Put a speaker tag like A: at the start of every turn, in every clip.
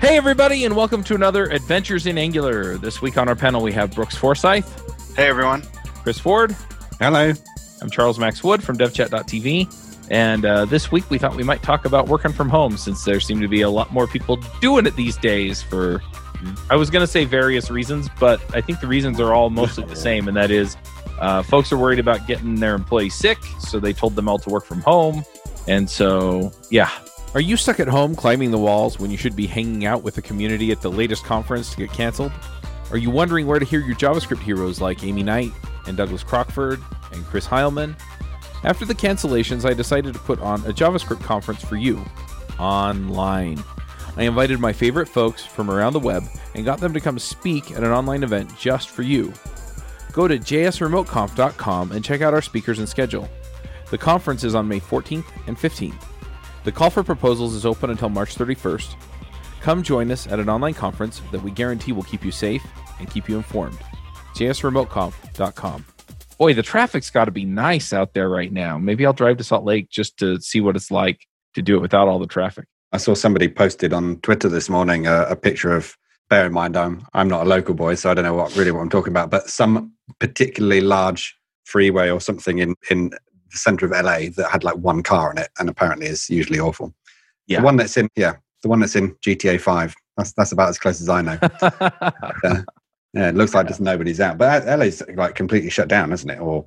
A: Hey, everybody, and welcome to another Adventures in Angular. This week on our panel, we have Brooks Forsyth,
B: Hey everyone.
A: Chris Ford.
C: Hello.
A: I'm Charles Max Wood from devchat.tv. And uh, this week, we thought we might talk about working from home since there seem to be a lot more people doing it these days for, I was going to say various reasons, but I think the reasons are all mostly the same. And that is, uh, folks are worried about getting their employees sick, so they told them all to work from home. And so, yeah,
D: Are you stuck at home climbing the walls when you should be hanging out with the community at the latest conference to get canceled? Are you wondering where to hear your JavaScript heroes like Aimee Knight and Douglas Crockford and Chris Heilmann? After the cancellations, I decided to put on a JavaScript conference for you online. I invited my favorite folks from around the web and got them to come speak at an online event just for you. Go to jsremoteconf.com and check out our speakers and schedule. The conference is on May 14th and 15th. The call for proposals is open until March 31st. Come join us at an online conference that we guarantee will keep you safe and keep you informed. jsremoteconf.com.
A: boy, the traffic's got to be nice out there right now. Maybe I'll drive to Salt Lake just to see what it's like to do it without all the traffic.
C: I saw somebody posted on Twitter this morning a, a picture of. Bear in mind, I'm I'm not a local boy, so I don't know what really what I'm talking about. But some particularly large freeway or something in in the center of LA that had like one car in it, and apparently is usually awful.
A: Yeah.
C: The one that's in yeah, the one that's in GTA Five. That's that's about as close as I know. yeah, yeah, it looks like just nobody's out, but LA's like completely shut down, isn't it? Or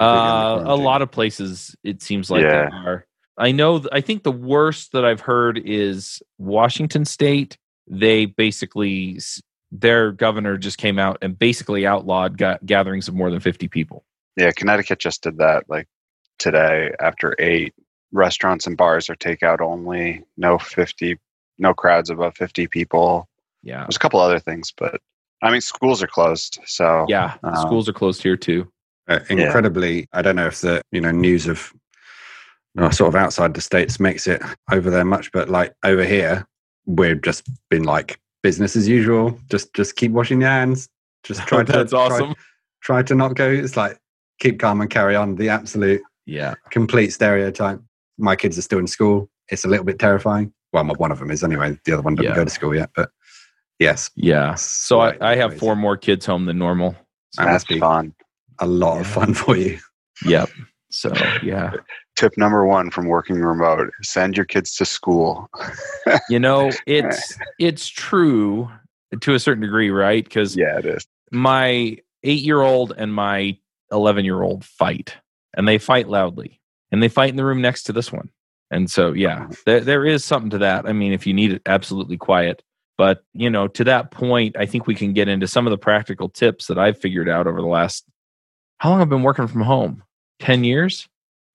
A: Uh, a lot of places it seems like
B: Yeah.
A: they are. I know. th- I think the worst that I've heard is Washington State. They basically their governor just came out and basically outlawed ga- gatherings of more than fifty people.
B: Yeah, Connecticut just did that like today after eight. Restaurants and bars are takeout only. No fifty, no crowds above fifty people.
A: Yeah,
B: There's a couple other things, but I mean schools are closed. So
A: yeah.
B: Um,
A: schools are closed here too.
C: Uh, incredibly, I don't know if the you know news of uh, sort of outside the states makes it over there much, but like over here, we've just been like business as usual. Just just keep washing your hands. Just try to
A: That's
C: try-
A: awesome.
C: Try, to not go. It's like keep calm and carry on. The absolute
A: Yeah,
C: complete stereotype. My kids are still in school. It's a little bit terrifying. Well, my- one of them is anyway. The other one doesn't
A: Yeah.
C: go to school yet, but yes,
A: yeah. So I, I have
C: crazy.
A: four more kids home than normal.
C: that
B: that's fun.
C: a lot of fun for you.
A: Yep. So yeah.
B: Tip number one from working remote: send your kids to school.
A: you know it's it's true to a certain degree right? Because
B: yeah, it is.
A: my eight year old and my 11 year old fight and they fight loudly and they fight in the room next to this one. And so yeah uh-huh. there, there is something to that. I mean if you need it absolutely quiet. But you know to that point i think we can get into some of the practical tips that i've figured out over the last how long i've been working from home? 10 years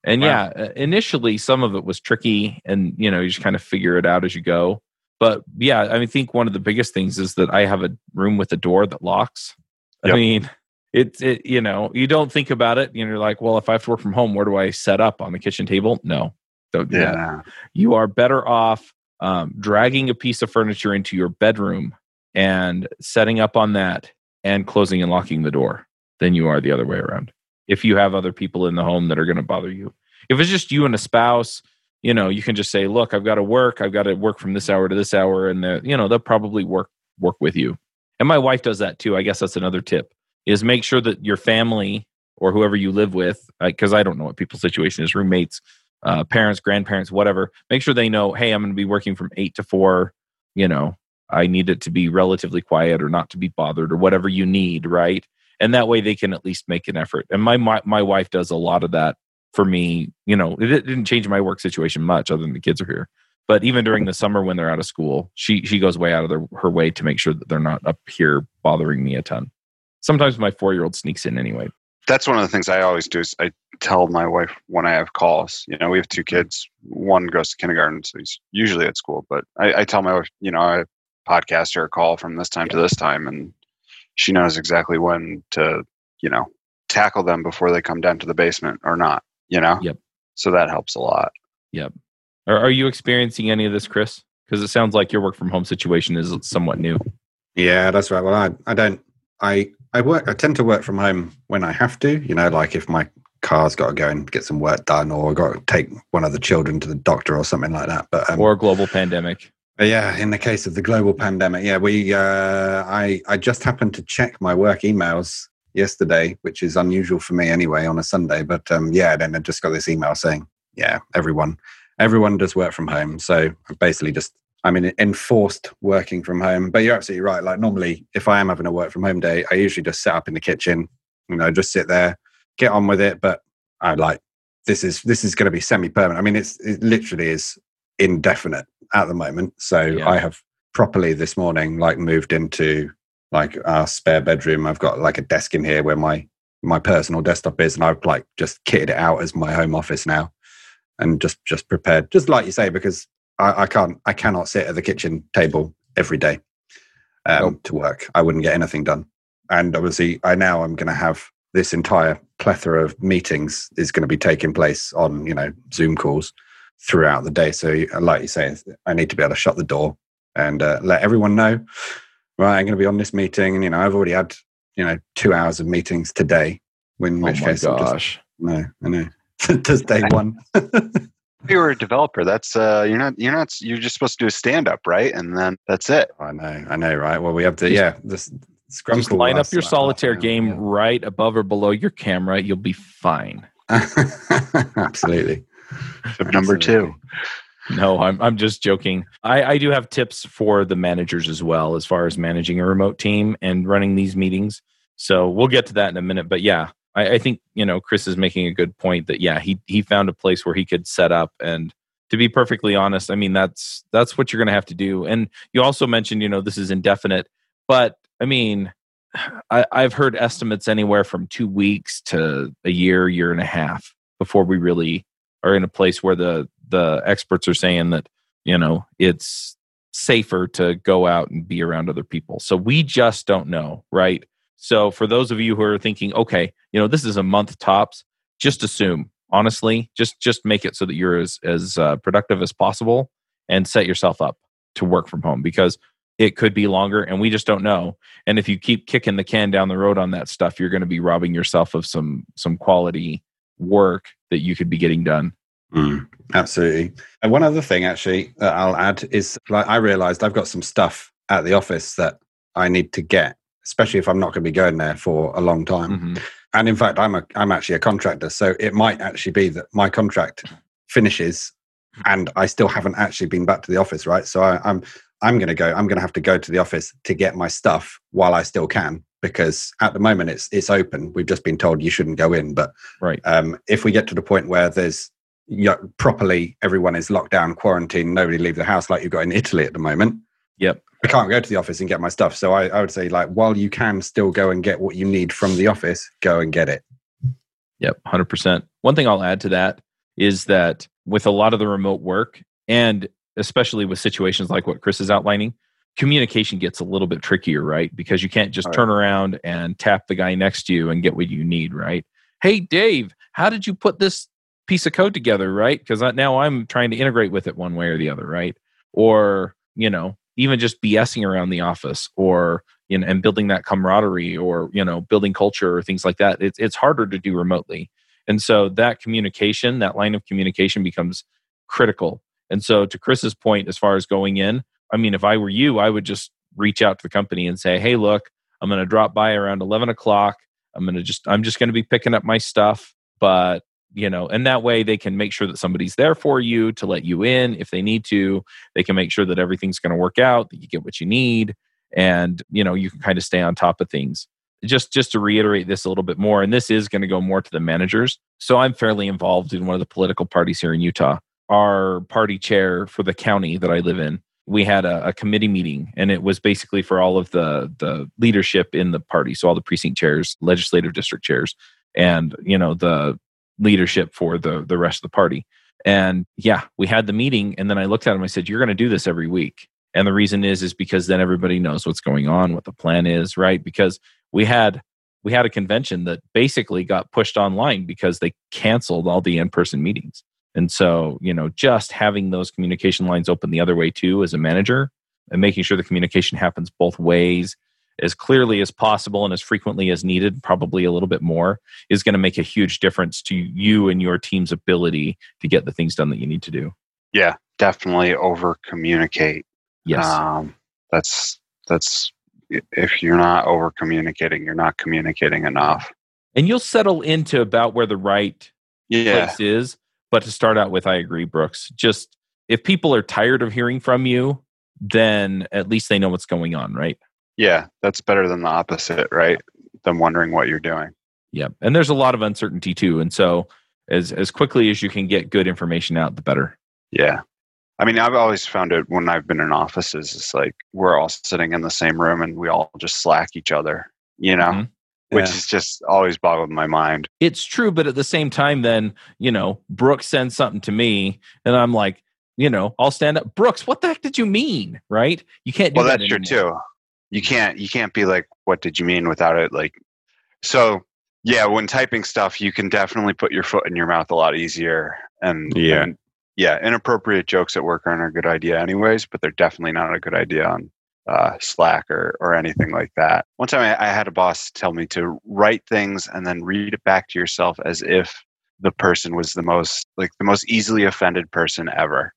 A: and
C: Wow.
A: yeah uh, initially some of it was tricky and you know you just kind of figure it out as you go. But yeah i mean, think one of the biggest things is that i have a room with a door that locks. I mean it's it you know you don't think about it you know, you're like well if i have to work from home where do i set up on the kitchen table? No. Don't do that. You are better off um, dragging a piece of furniture into your bedroom and setting up on that and closing and locking the door than you are the other way around if you have other people in the home that are going to bother you. If it's just you and a spouse you know you can just say look i've got to work. I've got to work from this hour to this hour and they're- you know they'll probably work work with you. And my wife does that too. I guess that's another tip is make sure that your family or whoever you live with because i don't know what people's situation is roommates uh, parents grandparents whatever make sure they know hey i'm going to be working from 8 to 4 you know i need it to be relatively quiet or not to be bothered or whatever you need right and that way they can at least make an effort and my my, my wife does a lot of that for me you know it didn't change my work situation much other than the kids are here but even during the summer when they're out of school she she goes way out of their, her way to make sure that they're not up here bothering me a ton sometimes my four year old sneaks in anyway
B: that's one of the things I always do is I tell my wife when I have calls. You know, we have two mm-hmm. kids. One goes to kindergarten, so he's usually at school. But I, I tell my wife, you know, I podcast or a call from this time to this time, and she knows exactly when to, you know, tackle them before they come down to the basement or not. You know.
A: Yep.
B: So that helps a lot. Yep.
A: Are, are you experiencing any of this chris because it sounds like your work from home situation is somewhat new
C: Yeah, that's right. Well, I, I don't. I I work. I tend to work from home when I have to. You know, like if my car's got to go and get some work done, or got to take one of the children to the doctor or something like that. But um,
A: or a global pandemic.
C: Yeah, in the case of the global pandemic, yeah, we uh, I I just happened to check my work emails yesterday, which is unusual for me anyway on a Sunday. But um, yeah, then I just got this email saying, yeah, everyone everyone does work from home, so basically just I'm in enforced working from home. But you're absolutely right. Like normally, if I am having a work from home day, I usually just set up in the kitchen, you know, just sit there, get on with it. But I like this is this is going to be semi permanent. I mean, it's it literally is indefinite at the moment. So
A: Yeah.
C: I have properly this morning like moved into like our spare bedroom. I've got like a desk in here where my my personal desktop is, and I've like just kitted it out as my home office now, and just just prepared, just like you say, because I, I can't I cannot sit at the kitchen table every day um,
A: Nope.
C: to work. I wouldn't get anything done, and obviously I now I'm going to have this entire plethora of meetings is going to be taking place on you know Zoom calls throughout the day. So, like you say, I need to be able to shut the door and uh, let everyone know. Right, I'm going to be on this meeting, and you know, I've already had you know two hours of meetings today. In
A: Oh
C: which
A: my
C: case, I'm just
A: gosh.
C: no, I know. Just day one.
B: If you were a developer, that's uh, you're not you're not you're just supposed to do a stand up, right? And then that's it.
C: I know, I know, right? Well, we have to, yeah. This scrum
A: Just line up your
C: like
A: solitaire
C: an hour,
A: game right above or below your camera. You'll be fine.
C: Absolutely.
B: Number two.
A: No, I'm I'm just joking. I, I do have tips for the managers as well as far as managing a remote team and running these meetings. So we'll get to that in a minute. But yeah, I, I think you know Chris is making a good point that yeah he he found a place where he could set up and to be perfectly honest, I mean that's that's what you're going to have to do. And you also mentioned you know this is indefinite, but I mean I, I've heard estimates anywhere from two weeks to a year, year and a half before we really are in a place where the the experts are saying that you know it's safer to go out and be around other people. So we just don't know right? So for those of you who are thinking okay you know this is a month tops just assume honestly just just make it so that you're as as uh, productive as possible and set yourself up to work from home because it could be longer and we just don't know. And if you keep kicking the can down the road on that stuff you're going to be robbing yourself of some some quality work that you could be getting done
C: Mm, absolutely. And one other thing, actually, that I'll add is like I realized I've got some stuff at the office that I need to get, especially if I'm not going to be going there for a long time.
A: Mhm.
C: And in fact, I'm a I'm actually a contractor, so it might actually be that my contract finishes, and I still haven't actually been back to the office. Right, so I, I'm I'm going to go. I'm going to have to go to the office to get my stuff while I still can, because at the moment it's it's open. We've just been told you shouldn't go in, but
A: right
C: um, if we get to the point where there's yeah, properly everyone is locked down, quarantined, nobody leave the house like you've got in Italy at the moment.
A: Yep.
C: I can't go to the office and get my stuff. So I, I would say, like, while you can still go and get what you need from the office, go and get it.
A: Yep, 100%. One thing I'll add to that is that with a lot of the remote work, and especially with situations like what Chris is outlining, communication gets a little bit trickier, right? Because you can't just
B: Right.
A: turn around and tap the guy next to you and get what you need, right? Hey, Dave, how did you put this piece of code together, right? Because now I'm trying to integrate with it one way or the other, right? Or, you know, even just BSing around the office or you know, and building that camaraderie or you know building culture or things like that it's, it's harder to do remotely and so that communication that line of communication becomes critical and so to chris's point as far as going in i mean if i were you i would just reach out to the company and say hey look i'm going to drop by around 11 o'clock. I'm going to just i'm just going to be picking up my stuff. But you know and that way they can make sure that somebody's there for you to let you in if they need to. They can make sure that everything's going to work out that you get what you need and you know you can kind of stay on top of things. Just just to reiterate this a little bit more and this is going to go more to the managers. So i'm fairly involved in one of the political parties here in utah. Our party chair for the county that i live in we had a, a committee meeting and it was basically for all of the the leadership in the party so all the precinct chairs legislative district chairs and you know the leadership for the the rest of the party. And yeah we had the meeting and then i looked at him i said you're going to do this every week. And the reason is is because then everybody knows what's going on what the plan is right? Because we had we had a convention that basically got pushed online because they canceled all the in-person meetings and so you know just having those communication lines open the other way too as a manager and making sure the communication happens both ways as clearly as possible and as frequently as needed, probably a little bit more, is going to make a huge difference to you and your team's ability to get the things done that you need to do.
B: Yeah, definitely over communicate.
A: Yes.
B: Um, that's that's if you're not over communicating, you're not communicating enough.
A: and you'll settle into about where the right
B: Yeah,
A: place is. But to start out with, I agree, Brooks. Just if people are tired of hearing from you, then at least they know what's going on, right?
B: yeah, that's better than the opposite, right? Than wondering what you're doing.
A: Yeah. And there's a lot of uncertainty too. And so as as quickly as you can get good information out, the better.
B: Yeah. I mean, I've always found it when I've been in offices, it's like we're all sitting in the same room and we all just slack each other, you know,
A: Mhm.
B: Which
C: Yeah.
B: is just always boggled my mind.
A: It's true, but at the same time, then, you know, Brooks sends something to me and I'm like, you know, I'll stand up. Brooks, what the heck did you mean? Right? You can't do
B: Well,
A: that
B: that's true too. You can't, you can't be like, what did you mean without it? Like, so yeah, when typing stuff, you can definitely put your foot in your mouth a lot easier. And
C: Yeah.
B: and, yeah, inappropriate jokes at work aren't a good idea anyways, but they're definitely not a good idea on uh, Slack or, or anything like that. One time I, I had a boss tell me to write things and then read it back to yourself as if the person was the most like the most easily offended person ever.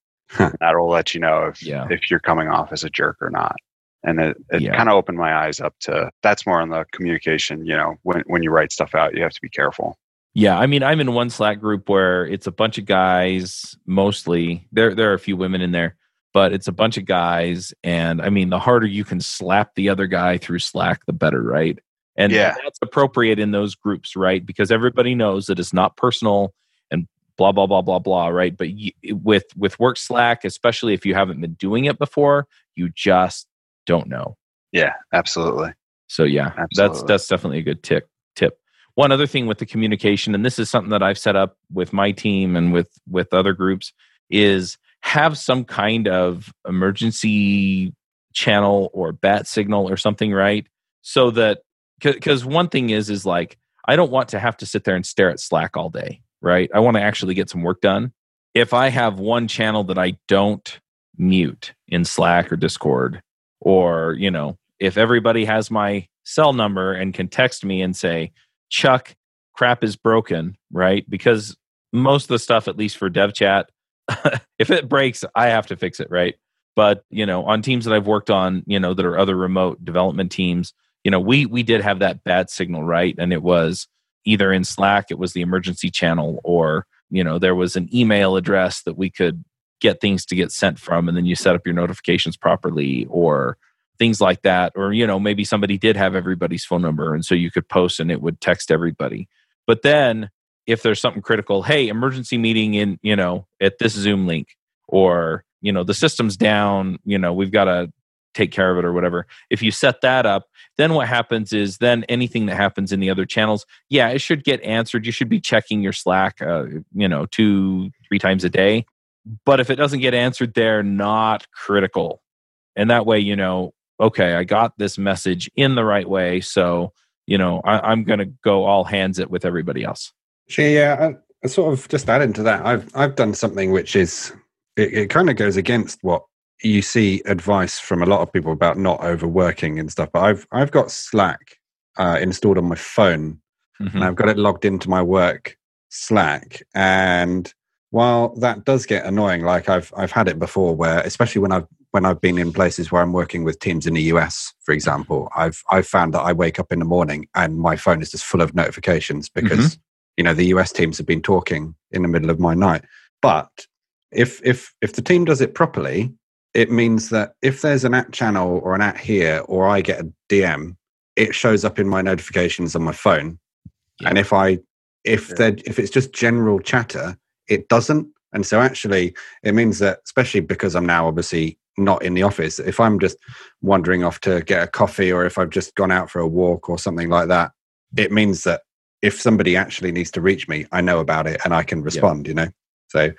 B: That'll let you know if
A: Yeah.
B: if you're coming off as a jerk or not. And it, it
A: Yeah.
B: kind of opened my eyes up to that's more on the communication, you know, when when you write stuff out, you have to be careful.
A: Yeah, I mean, I'm in one Slack group where it's a bunch of guys, mostly. There, there are a few women in there, but it's a bunch of guys. And I mean, the harder you can slap the other guy through Slack, the better, right? And
B: Yeah.
A: that's appropriate in those groups, right? Because everybody knows that it's not personal and blah blah blah blah blah, right? But you, with with work Slack, especially if you haven't been doing it before, you just don't know.
B: Yeah, absolutely.
A: So yeah, that's that's definitely a good tip. Tip. One other thing with the communication, and this is something that I've set up with my team and with with other groups, is have some kind of emergency channel or bat signal or something, right? So that because one thing is is like I don't want to have to sit there and stare at Slack all day, right? I want to actually get some work done. If I have one channel that I don't mute in Slack or Discord, or you know, if everybody has my cell number and can text me and say, Chuck, crap is broken, right? Because most of the stuff, at least for dev chat, if it breaks, I have to fix it, right? But you know, on teams that I've worked on, you know, that are other remote development teams, you know, we we did have that bat signal, right? And it was either in Slack, it was the emergency channel, or you know, there was an email address that we could get things to get sent from, and then you set up your notifications properly, or things like that or you know maybe somebody did have everybody's phone number and so you could post and it would text everybody but then if there's something critical hey emergency meeting in you know at this zoom link or you know the system's down you know we've got to take care of it or whatever if you set that up then what happens is then anything that happens in the other channels yeah it should get answered you should be checking your slack uh, you know two three times a day but if it doesn't get answered there not critical and that way you know okay, I got this message in the right way. So, you know, I, am going to go all hands it with everybody else.
C: Actually, yeah, I, sort of just adding to that. I've I've done something which is it, it kind of goes against what you see advice from a lot of people about not overworking and stuff. But I've I've got Slack uh, installed on my phone,
A: Mhm.
C: and I've got it logged into my work Slack. And while that does get annoying, like I've I've had it before, where especially when I've when I've been in places where I'm working with teams in the US, for example, I've I've found that I wake up in the morning and my phone is just full of notifications because you know the US teams have been talking in the middle of my night. But if if if the team does it properly, it means that if there's an at channel or an at here, or I get a DM, it shows up in my notifications on my phone.
A: Yeah.
C: And if I if
B: Yeah.
C: they if it's just general chatter, it doesn't. And so actually, it means that especially because I'm now obviously not in the office, if I'm just wandering off to get a coffee or if I've just gone out for a walk or something like that, it means that if somebody actually needs to reach me, I know about it and I can respond. You know, so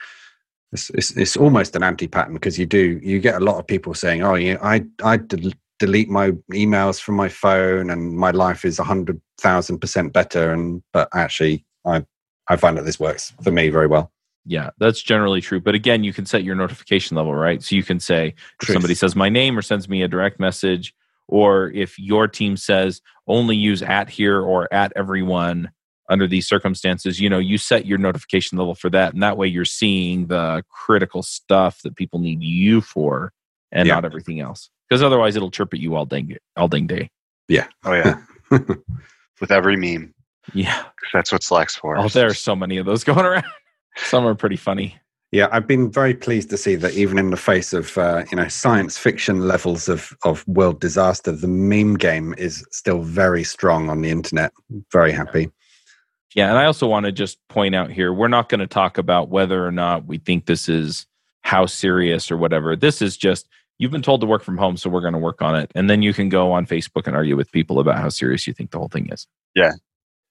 C: it's it's, it's almost an anti pattern because you do you get a lot of people saying, "Oh, yeah, I I del- delete my emails from my phone and my life is a hundred thousand percent better," and but actually, I I find that this works for me very well.
A: Yeah, that's generally true. But again, you can set your notification level, right? So you can say if somebody says my name or sends me a direct message or if your team says only use at here or at everyone under these circumstances, you know, you set your notification level for that. And that way you're seeing the critical stuff that people need you for and
C: Yeah.
A: not everything else. Because otherwise it'll chirp at you all dang all dang day. Yeah.
B: Oh yeah, with every meme.
A: yeah
B: That's what Slack's for.
A: Oh, there are so many of those going around. Some are pretty funny.
C: Yeah, I've been very pleased to see that even in the face of uh, you know science fiction levels of of world disaster, the meme game is still very strong on the internet. Very happy.
A: Yeah, and I also want to just point out here we're not going to talk about whether or not we think this is how serious or whatever. This is just you've been told to work from home, so we're going to work on it. And then you can go on Facebook and argue with people about how serious you think the whole thing is.
B: Yeah.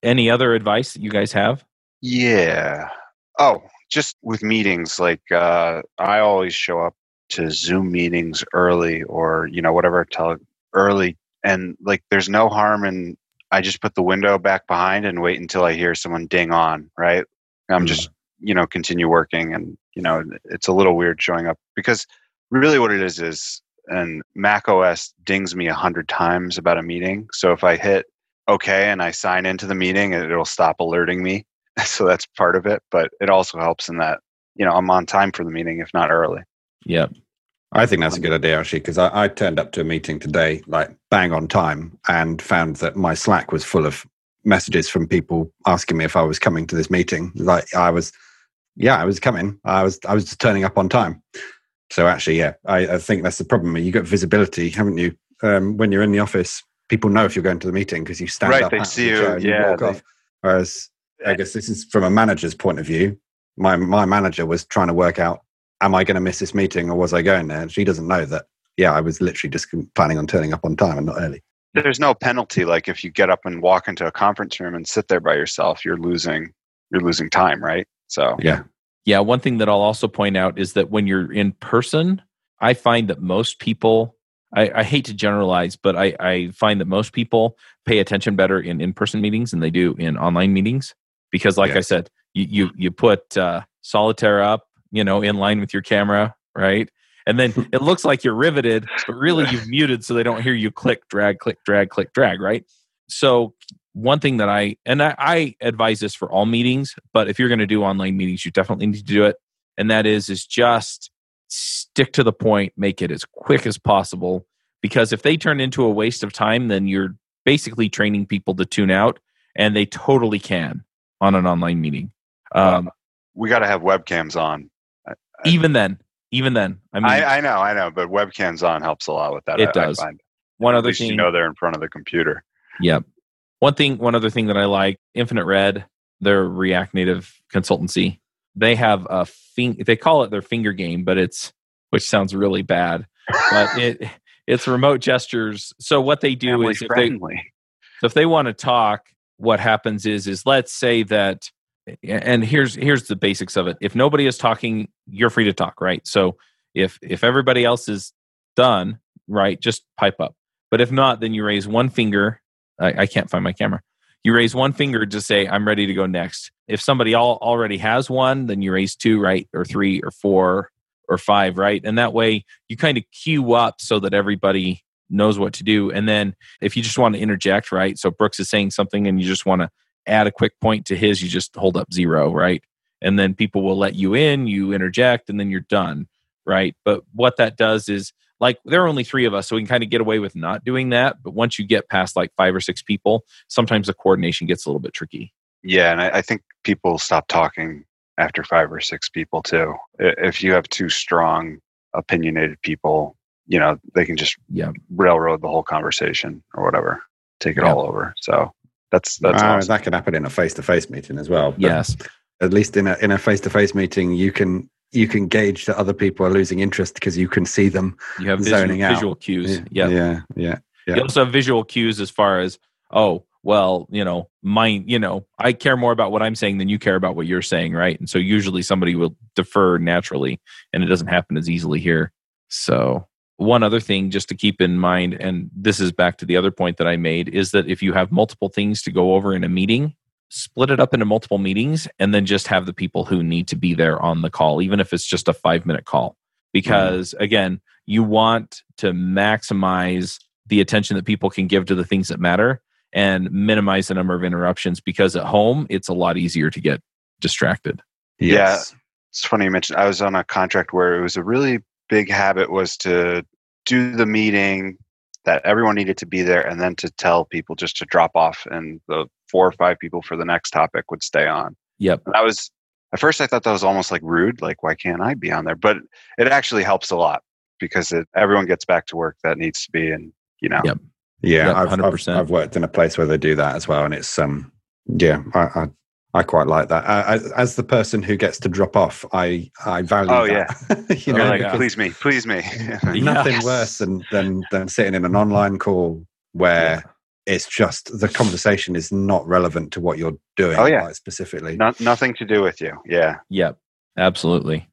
A: Any other advice that you guys have?
B: Yeah. Oh, just with meetings, like uh, I always show up to Zoom meetings early or, you know, whatever, tele- early. And like, there's no harm in, I just put the window back behind and wait until I hear someone ding on, right? I'm
C: Mm.
B: just, you know, continue working. And, you know, it's a little weird showing up because really what it is is, and Mac OS dings me a hundred times about a meeting. So if I hit okay and I sign into the meeting, it'll stop alerting me so that's part of it but it also helps in that you know i'm on time for the meeting if not early
A: Yep.
C: I think that's a good idea actually because I, I turned up to a meeting today like bang on time and found that my Slack was full of messages from people asking me if I was coming to this meeting. Like I was, yeah, I was coming. I was I was just turning up on time. So actually, yeah, I, I think that's the problem. You got visibility, haven't you? Um, when you're in the office, people know if you're going to the meeting because you stand
B: Right,
C: up,
B: they see you,
C: and
B: yeah,
C: walk
B: they-
C: off. Whereas I guess this is from a manager's point of view. My my manager was trying to work out am I going to miss this meeting or was I going there? And she doesn't know that, yeah, I was literally just planning on turning up on time and not early.
B: there's no penalty like if you get up and walk into a conference room and sit there by yourself you're losing you're losing time right so
C: Yeah.
A: Yeah, one thing that I'll also point out is that when you're in person, I find that most people, I, I hate to generalize, but I, I find that most people pay attention better in in person meetings than they do in online meetings. Because, like I said, you, you, you put uh, solitaire up, you know, in line with your camera, right? And then it looks like you're riveted, but really you've muted so they don't hear you click, drag, click, drag, click, drag, right? So one thing that I and I, I advise this for all meetings, but if you're going to do online meetings, you definitely need to do it. And that is is just stick to the point, make it as quick as possible. Because if they turn into a waste of time, then you're basically training people to tune out, and they totally can on an online meeting. Um,
B: we got to have webcams on
A: even then, even then, I mean,
B: I, I know i know but webcams on helps a lot with that
A: It does. one
B: At
A: other thing,
B: you know they're in front of the computer
A: Yep. One thing, one other thing that I like, Infinite Red, their React Native consultancy, they have a fing- they call it their finger game, but it's which sounds really bad, but it it's remote gestures. So what they do
B: Family
A: is if they so if they want to talk, what happens is is let's say that and here's here's the basics of it. If nobody is talking, you're free to talk, right? So if if everybody else is done, right, just pipe up. But if not, then you raise one finger. I, I can't find my camera. You raise one finger to say, I'm ready to go next. If somebody all, already has one, then you raise two, right? Or three or four or five, right? And that way you kind of queue up so that everybody knows what to do. And then if you just want to interject, right? So Brooks is saying something and you just want to add a quick point to his, you just hold up zero, right? And then people will let you in, you interject, and then you're done, right? But what that does is like there are only three of us, so we can kind of get away with not doing that. But once you get past like five or six people, sometimes the coordination gets a little bit tricky.
B: yeah and I, I think people stop talking after five or six people too if you have two strong opinionated people you know they can just
A: Yeah.
B: railroad the whole conversation or whatever take it
A: Yeah.
B: all over so that's that's
C: Uh,
B: awesome.
C: That can happen in a face-to-face meeting as well. but
A: Yes.
C: At least in a in a face-to-face meeting, you can you can gauge that other people are losing interest because you can see them
A: You have visual,
C: zoning out.
A: visual cues.
C: Yeah,
A: Yeah.
C: yeah, yeah. Yeah.
A: You also have visual cues as far as, oh, well, you know, mine, you know, I care more about what I'm saying than you care about what you're saying, right? And so usually somebody will defer naturally, and it doesn't happen as easily here. So, one other thing just to keep in mind, and this is back to the other point that I made, is that if you have multiple things to go over in a meeting, split it up into multiple meetings and then just have the people who need to be there on the call, even if it's just a five minute call. Because again, you want to maximize the attention that people can give to the things that matter and minimize the number of interruptions because at home it's a lot easier to get distracted.
B: Yes. Yeah. It's funny you mentioned I was on a contract where it was a really big habit was to do the meeting that everyone needed to be there and then to tell people just to drop off and the four or five people for the next topic would stay on.
A: Yep.
B: And that was at first I thought that was almost like rude, like why can't I be on there? But it actually helps a lot because it, everyone gets back to work that needs to be and you know.
A: Yep.
C: Yeah,
A: Yep,
C: I've, I've I've worked in a place where they do that as well, and it's um, yeah, I I, I quite like that. Uh, as, as the person who gets to drop off, I I value.
B: Oh,
C: that. you
B: You're
C: know,
B: like,
C: because
B: please me, please me.
C: nothing
A: Yes.
C: worse than than than sitting in an online call where it's just the conversation is not relevant to what you're doing.
B: Oh, yeah.
C: like, specifically.
B: Not, nothing to do with you. Yeah.
A: Yep, absolutely.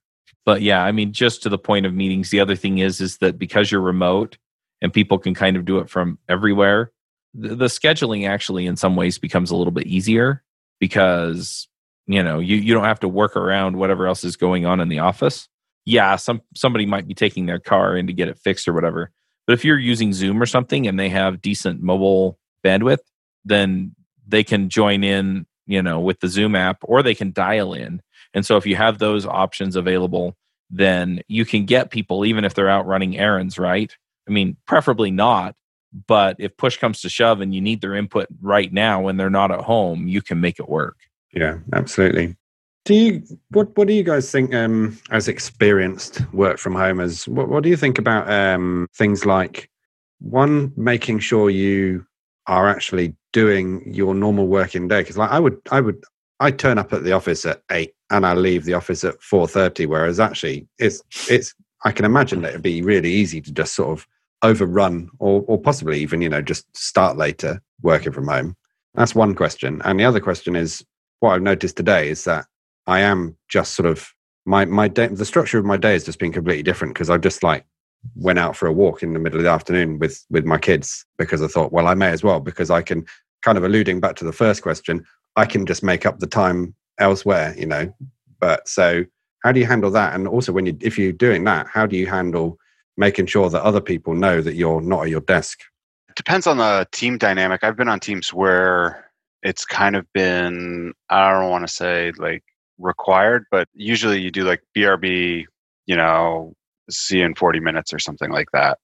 A: But yeah, I mean, just to the point of meetings, the other thing is is that because you're remote and people can kind of do it from everywhere, the, the scheduling actually in some ways becomes a little bit easier because you know you you don't have to work around whatever else is going on in the office. Yeah, some somebody might be taking their car in to get it fixed or whatever. But if you're using Zoom or something and they have decent mobile bandwidth, then they can join in, you know, with the Zoom app or they can dial in. And so if you have those options available, then you can get people even if they're out running errands, right? I mean, preferably not, but if push comes to shove and you need their input right now when they're not at home, you can make it work.
C: Yeah, absolutely. Do you what what do you guys think um as experienced work from home as what what do you think about um things like one making sure you are actually doing your normal working day because like I would I would I turn up at the office at 8 and I leave the office at 4:30 whereas actually it's it's I can imagine that it'd be really easy to just sort of overrun or or possibly even you know just start later working from home. That's one question. And the other question is what I've noticed today is that I am just sort of my my day the structure of my day has just been completely different because I just like went out for a walk in the middle of the afternoon with with my kids because I thought well I may as well because I can kind of alluding back to the first question I can just make up the time elsewhere you know but so how do you handle that and also when you if you're doing that how do you handle making sure that other people know that you're not at your desk
B: depends on the team dynamic. I've been on teams where it's kind of been I don't want to say like required, but usually you do like BRB, you know, see in 40 minutes or something like that.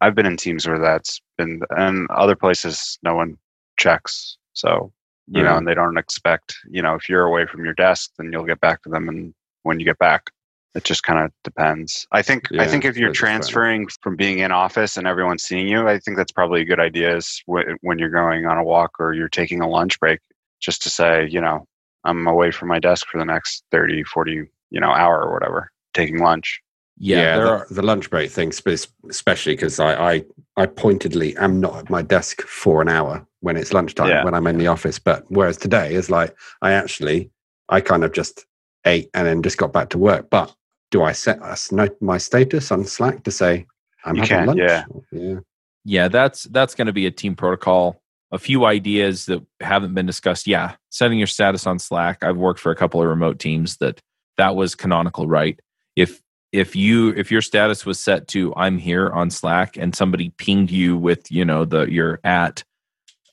B: I've been in teams where that's been and other places no one checks. So, you know,
C: hmm.
B: and they don't expect, you know, if you're away from your desk, then you'll get back to them and when you get back. It just kind of depends. I think I think if you're
C: that's fair enough.
B: transferring from being in office and everyone's seeing you, I think that's probably a good idea is wh- when you're going on a walk or you're taking a lunch break, just to say, you know, I'm away from my desk for the next 30, 40, you know, hour or whatever, taking lunch.
A: Yeah, there
C: the,
A: are
C: the lunch break thing, especially because I, I, I pointedly am not at my desk for an hour when it's lunchtime
B: Yeah.
C: when I'm in the office. But whereas today is like I actually I kind of just ate and then just got back to work. But do I set a s- note my status on Slack to say I'm
B: You
C: having
B: can,
C: lunch?
B: yeah.
C: yeah,
A: yeah that's that's going to be a team protocol. A few ideas that haven't been discussed. Yeah setting your status on slack. I've worked for a couple of remote teams that that was canonical right? If if you if your status was set to i'm here on slack and somebody pinged you with you know the your at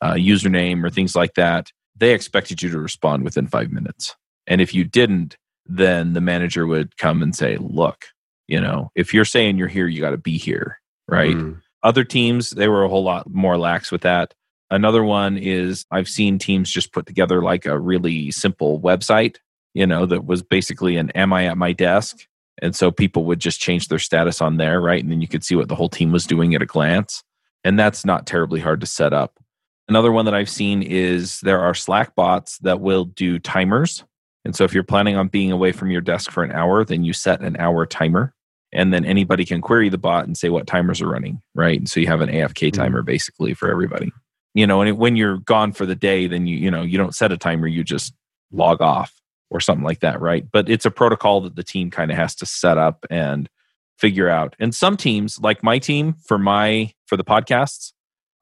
A: uh, username or things like that they expected you to respond within five minutes. And if you didn't then the manager would come and say look you know if you're saying you're here you got to be here right?
C: Mm.
A: other teams they were a whole lot more lax with that. Another one is i've seen teams just put together like a really simple website you know that was basically an am i at my desk? And so people would just change their status on there right? And then you could see what the whole team was doing at a glance. And that's not terribly hard to set up. Another one that i've seen is there are slack bots that will do timers and so if you're planning on being away from your desk for an hour then you set an hour timer and then anybody can query the bot and say what timers are running, right? And so you have an AFK mm-hmm. timer basically for everybody. You know, and it- when you're gone for the day, then you you know you don't set a timer, you just log off or something like that, right? But it's a protocol that the team kind of has to set up and figure out. And some teams, like my team for my for the podcasts,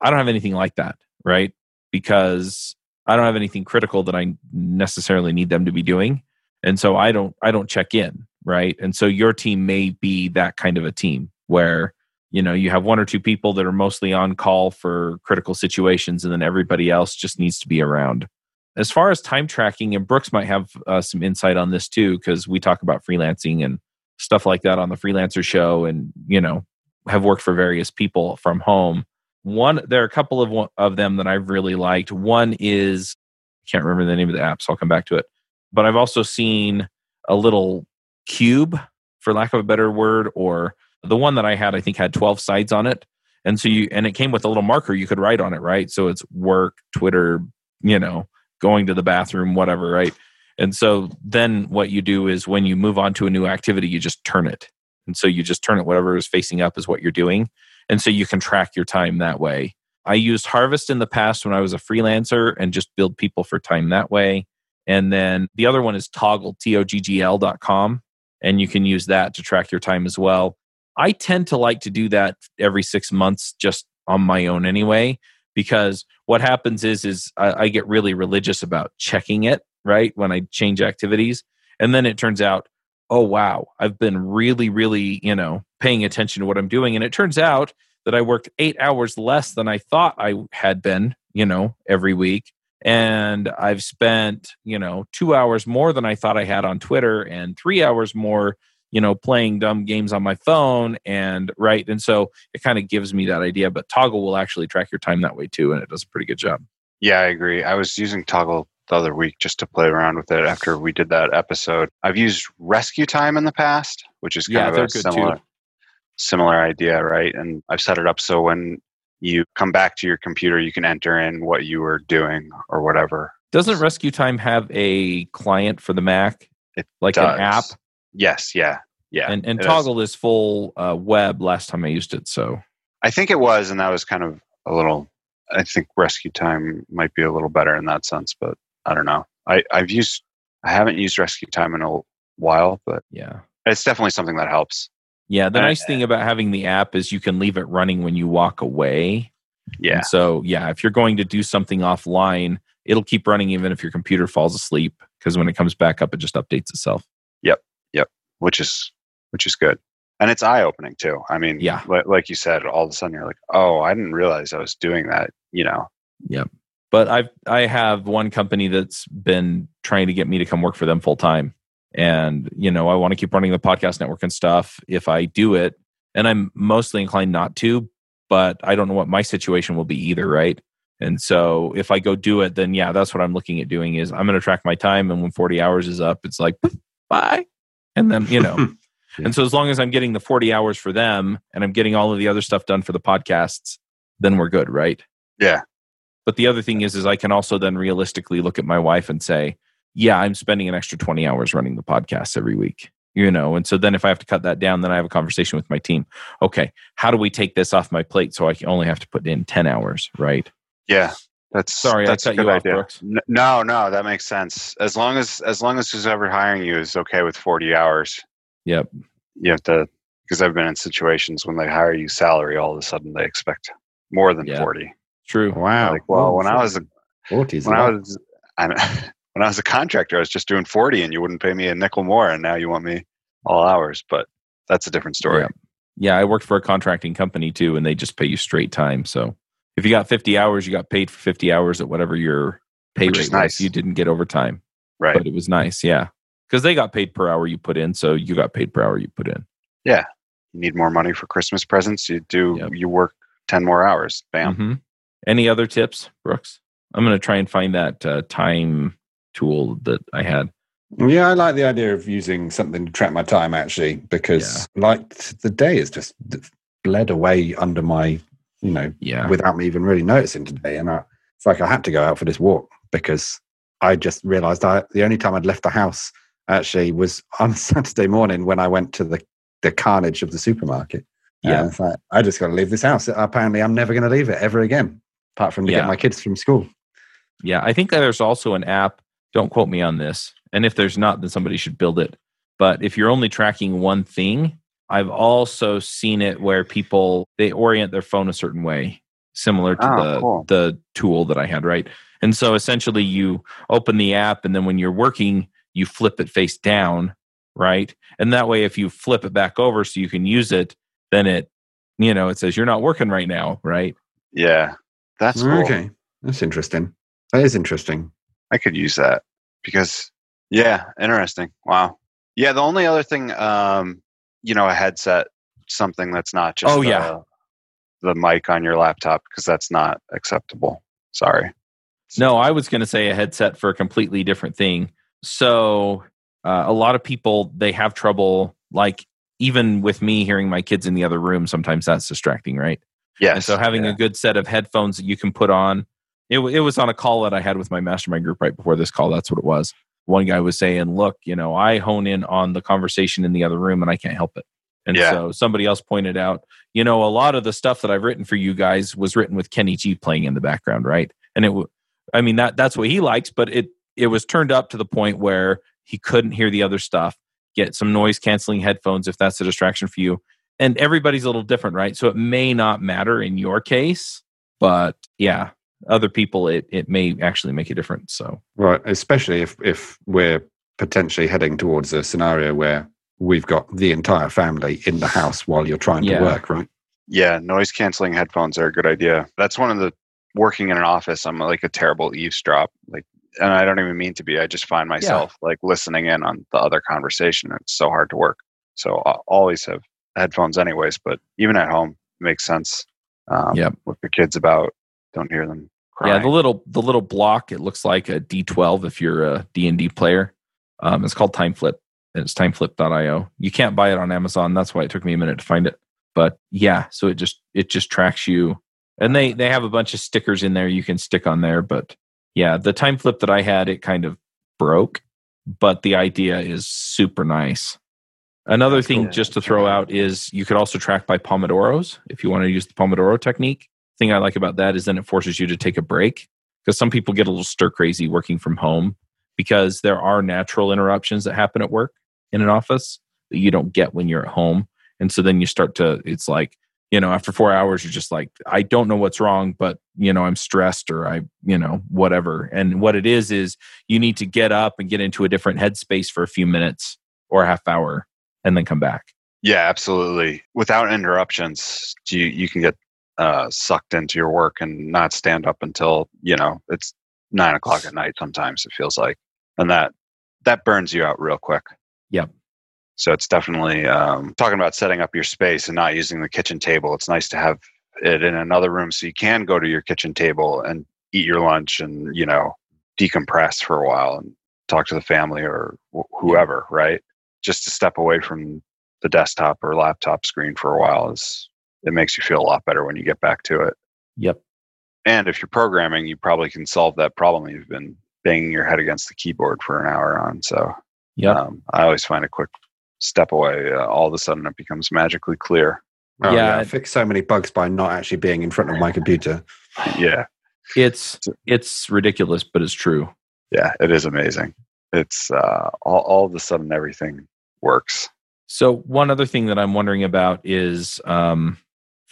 A: I don't have anything like that, right? Because I don't have anything critical that I necessarily need them to be doing. And so I don't I don't check in, right? And so your team may be that kind of a team where you know you have one or two people that are mostly on call for critical situations and then everybody else just needs to be around as far as time tracking and brooks might have uh, some insight on this too because we talk about freelancing and stuff like that on the freelancer show and you know have worked for various people from home one there are a couple of of them that i've really liked one is I can't remember the name of the app so i'll come back to it but i've also seen a little cube for lack of a better word or the one that I had, I think, had 12 sides on it. And so you, and it came with a little marker you could write on it, right? So it's work, Twitter, you know, going to the bathroom, whatever, right? And so then what you do is when you move on to a new activity, you just turn it. And so you just turn it, whatever is facing up is what you're doing. And so you can track your time that way. I used Harvest in the past when I was a freelancer and just build people for time that way. And then the other one is Toggl, T O G G L dot com. And you can use that to track your time as well. I tend to like to do that every six months just on my own anyway, because what happens is is I, I get really religious about checking it right when I change activities, and then it turns out, oh wow, I've been really really you know paying attention to what I'm doing, and it turns out that I worked eight hours less than I thought I had been, you know, every week. And I've spent, you know, two hours more than I thought I had on Twitter and three hours more you know playing dumb games on my phone. And right and so it kind of gives me that idea but Toggl will actually track your time that way too and it does a pretty good job.
B: Yeah i agree. I was using Toggl the other week just to play around with it after we did that episode. I've used RescueTime in the past which is kind
A: yeah,
B: of a similar
A: too.
B: Similar idea right and i've set it up so when you come back to your computer you can enter in what you were doing or whatever
A: doesn't RescueTime have a client for the mac
B: it
A: like
B: does.
A: an app
B: Yes, yeah, yeah.
A: and and
B: it
A: Toggl is full uh, web last time i used it so
B: I think it was, and that was kind of a little. I think RescueTime might be a little better in that sense, but I don't know. I I've used. I haven't used RescueTime in a while, but
A: yeah
B: it's definitely something that helps.
A: Yeah the
B: Uh,
A: nice thing about having the app is you can leave it running when you walk away
B: Yeah,
A: And so, yeah, if you're going to do something offline, it'll keep running even if your computer falls asleep because when it comes back up, it just updates itself. Yep. Yep.
B: Which is which is good, and it's eye opening too. I mean,
A: Yeah.
B: li- like you said, all of a sudden you're like, oh, I didn't realize I was doing that. You know, Yep.
A: But I've I have one company that's been trying to get me to come work for them full time, and you know I want to keep running the podcast network and stuff. If I do it, and I'm mostly inclined not to, but I don't know what my situation will be either, right? And so if I go do it, then yeah, that's what I'm looking at doing. Is I'm going to track my time, and when 40 hours is up, it's like bye, and then you know.
C: Yeah.
A: And so as long as I'm getting the 40 hours for them, and I'm getting all of the other stuff done for the podcasts, then we're good, right?
B: yeah,
A: But the other thing is, is I can also then realistically look at my wife and say, yeah, I'm spending an extra 20 hours running the podcast every week, you know? And so then if I have to cut that down, then I have a conversation with my team. Okay, how do we take this off my plate so I can only have to put in 10 hours, right?
B: yeah. That's
A: Sorry, I
B: that's a
A: cut you off,
B: idea.
A: Brooks.
B: No, no, that makes sense. As long as as long as who's ever hiring you is okay with forty hours,
A: Yep.
B: you have to. Because I've been in situations when they hire you salary, all of a sudden they expect more than
A: Yeah.
B: forty.
A: True.
C: Wow.
B: Like, well, when I was a
C: 40s.
B: when I was I, when I was a contractor, I was just doing forty, and you wouldn't pay me a nickel more, and now you want me all hours. But that's a different story.
A: Yeah. Yeah, I worked for a contracting company too, and they just pay you straight time. So if you got 50 hours, you got paid for 50 hours at whatever your pay
B: Which
A: rate
B: is
A: was.
B: nice.
A: You didn't get overtime,
B: Right.
A: but it was nice. Yeah. Because they got paid per hour you put in. So you got paid per hour you put in. Yeah.
B: You need more money for Christmas presents. You do.
A: Yep.
B: You work ten more hours. Bam.
A: Mhm. Any other tips, Brooks? I'm going to try and find that uh, time tool that I had.
C: Yeah, I like the idea of using something to track my time actually, because like the day is just bled away under my, you know,
A: Yeah.
C: without me even really noticing today. And I, it's like I had to go out for this walk because I just realized I, the only time I'd left the house actually was on Saturday morning when I went to the, the carnage of the supermarket.
A: Yeah.
C: Uh, like, I just got to leave this house. Apparently, I'm never going to leave it ever again, apart from to
A: Yeah.
C: get my kids from school.
A: Yeah, I think that there's also an app. Don't quote me on this. And if there's not, then somebody should build it. But if you're only tracking one thing, I've also seen it where people they orient their phone a certain way, similar to
B: Oh,
A: the
B: cool.
A: the tool that I had, right? And so essentially you open the app and then when you're working, you flip it face down, right? And that way if you flip it back over so you can use it, then it you know, it says you're not working right now, right?
B: Yeah, that's cool.
C: Okay, that's interesting. That is interesting.
B: I could use that because yeah, interesting. Wow. Yeah, the only other thing, um, you know, a headset, something that's not just
A: Oh,
B: the,
A: yeah.
B: the mic on your laptop because that's not acceptable. Sorry.
A: No, I was going to say a headset for a completely different thing. So, uh, a lot of people they have trouble, like even with me hearing my kids in the other room. Sometimes that's distracting, right?
B: Yes.
A: And so, having
B: yeah.
A: a good set of headphones that you can put on. It, it was on a call that I had with my mastermind group right before this call. That's what it was. One guy was saying, "Look, you know, I hone in on the conversation in the other room, and I can't help it." And
B: Yeah.
A: so somebody else pointed out, you know, a lot of the stuff that I've written for you guys was written with Kenny G playing in the background, right? And it, w- I mean, that that's what he likes, but it it was turned up to the point where he couldn't hear the other stuff. Get some noise canceling headphones if that's a distraction for you. And everybody's a little different, right? So it may not matter in your case, but yeah, other people it it may actually make a difference. So
C: Right, especially if if we're potentially heading towards a scenario where we've got the entire family in the house while you're trying
A: Yeah.
C: to work, right?
B: Yeah, noise canceling headphones are a good idea. That's one of the working in an office. I'm like a terrible eavesdrop. Like, and I don't even mean to be. I just find myself like listening in on the other conversation. It's so hard to work. So I always have headphones, anyways. But even at home, it makes sense. Um,
A: Yep.
B: With the kids about, don't hear them crying.
A: yeah, the little the little block it looks like a D12 if you're a D and D player. Um, it's called TimeFlip. and It's timeflip.io. You can't buy it on Amazon. That's why it took me a minute to find it. But yeah, so it just it just tracks you, and they they have a bunch of stickers in there you can stick on there. But yeah, the TimeFlip that I had it kind of broke, but the idea is super nice. Another thing just to throw out is you could also track by Pomodoros if you want to use the Pomodoro technique. Thing I like about that is then it forces you to take a break because some people get a little stir crazy working from home because there are natural interruptions that happen at work in an office that you don't get when you're at home. And so then you start to, it's like, you know, after four hours, you're just like, I don't know what's wrong, but, you know, I'm stressed or I, you know, whatever. And what it is, is you need to get up and get into a different headspace for a few minutes or a half hour and then come back.
B: Yeah, absolutely. Without interruptions, you you can get uh, sucked into your work and not stand up until you know it's nine o'clock at night. Sometimes it feels like, and that that burns you out real quick.
A: Yep.
B: So it's definitely um, talking about setting up your space and not using the kitchen table. It's nice to have it in another room so you can go to your kitchen table and eat your lunch and you know decompress for a while and talk to the family or wh- whoever. Right. Just to step away from the desktop or laptop screen for a while is it makes you feel a lot better when you get back to it.
A: Yep.
B: And if you're programming, you probably can solve that problem you've been banging your head against the keyboard for an hour on. So
A: yeah,
B: um, I always find a quick step away. Uh, all of a sudden, it becomes magically clear.
C: Oh,
A: Yeah.
C: I fix so many bugs by not actually being in front of my computer.
B: Yeah,
A: It's, it's ridiculous, but it's true.
B: yeah, it is amazing. It's uh, all, all of a sudden everything works.
A: So one other thing that I'm wondering about is um,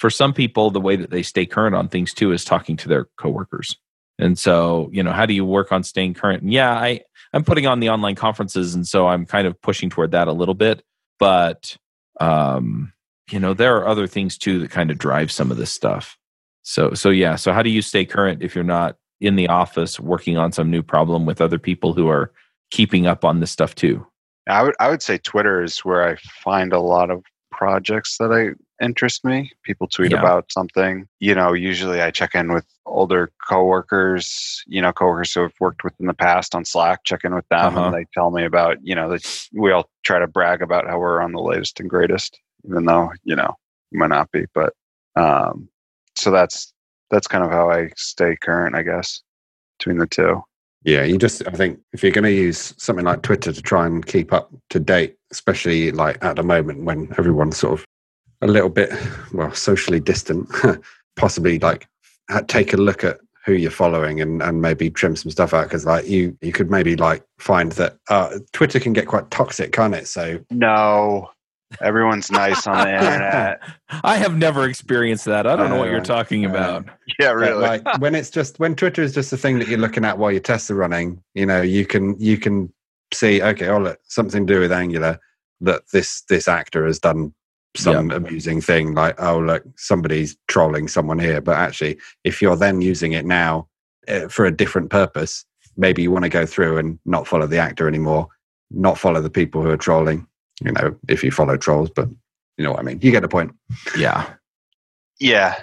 A: for some people, the way that they stay current on things too is talking to their coworkers. And so, you know, how do you work on staying current? And yeah, I I'm putting on the online conferences, and so I'm kind of pushing toward that a little bit. But um, you know, there are other things too that kind of drive some of this stuff. So so yeah. So how do you stay current if you're not in the office working on some new problem with other people who are keeping up on this stuff too?
B: I would I would say Twitter is where I find a lot of projects that I interest me. People tweet
A: Yeah.
B: about something. You know, usually I check in with older coworkers, you know, coworkers who have worked with in the past on Slack, check in with them
A: Uh-huh.
B: and they tell me about, you know, that we all try to brag about how we're on the latest and greatest, even though, you know, we might not be. But um so that's that's kind of how I stay current, I guess, between the two.
C: Yeah, you just I think if you're going to use something like Twitter to try and keep up to date, especially like at the moment when everyone's sort of a little bit well socially distant, possibly like take a look at who you're following and, and maybe trim some stuff out because like you you could maybe like find that uh, Twitter can get quite toxic, can't it? So
B: No. Everyone's nice on the internet.
A: I have never experienced that. I don't know what you're
C: Uh,
A: talking
C: uh,
A: about.
B: Yeah,
C: But,
B: really.
C: like when it's just when Twitter is just the thing that you're looking at while your tests are running, you know, you can you can see okay, oh look, something to do with Angular that this this actor has done some amusing thing like, oh, look, somebody's trolling someone here. But actually, if you're then using it now uh, for a different purpose, maybe you want to go through and not follow the actor anymore, not follow the people who are trolling, you know, if you follow trolls, but you know what I mean. You get the point.
A: Yeah.
B: Yeah,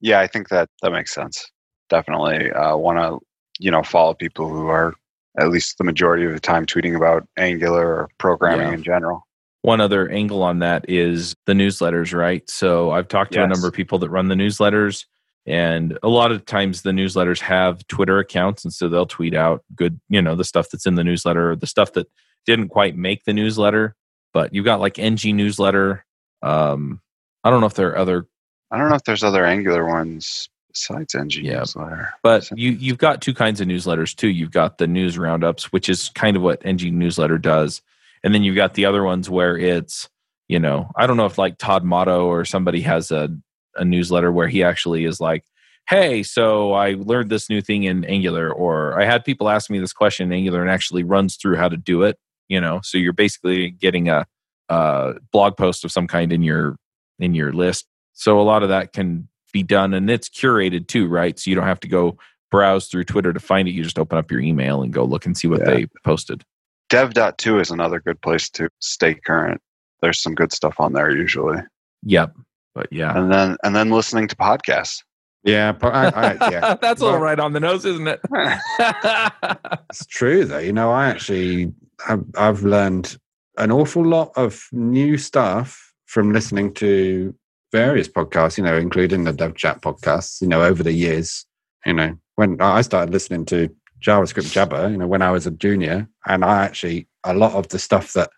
B: yeah, I think that that makes sense. Definitely uh, want to you know follow people who are at least the majority of the time tweeting about Angular or programming
A: Yeah.
B: in general.
A: One other angle on that is the newsletters, right? So I've talked to a number of people that run the newsletters, and a lot of times the newsletters have Twitter accounts, and so they'll tweet out good, you know, the stuff that's in the newsletter, or the stuff that didn't quite make the newsletter. But you've got like NG newsletter. Um, I don't know if there are other,
B: I don't know if there's other Angular ones besides NG
A: Yeah.
B: newsletter.
A: but
B: So-
A: you you've got two kinds of newsletters too. You've got the news roundups, which is kind of what NG newsletter does, and then you've got the other ones where it's you know I don't know if like Todd Motto or somebody has a a newsletter where he actually is like, hey, so I learned this new thing in Angular, or I had people ask me this question in Angular and actually runs through how to do it. You know, so you're basically getting a, a blog post of some kind in your in your list. So a lot of that can be done, and it's curated too, right? So you don't have to go browse through Twitter to find it. You just open up your email and go look and see what
B: Yeah.
A: they posted.
B: Dev.to is another good place to stay current. There's some good stuff on there usually.
A: Yep. But yeah.
B: And then and then listening to podcasts.
C: Yeah, but I, I, yeah.
A: That's all
C: Well-
A: right on the nose, isn't it?
C: It's true, though. You know, I actually have, I've learned an awful lot of new stuff from listening to various podcasts. You know, including the Dev Chat podcasts. You know, over the years. You know, when I started listening to JavaScript Jabber, you know, when I was a junior, and I actually a lot of the stuff that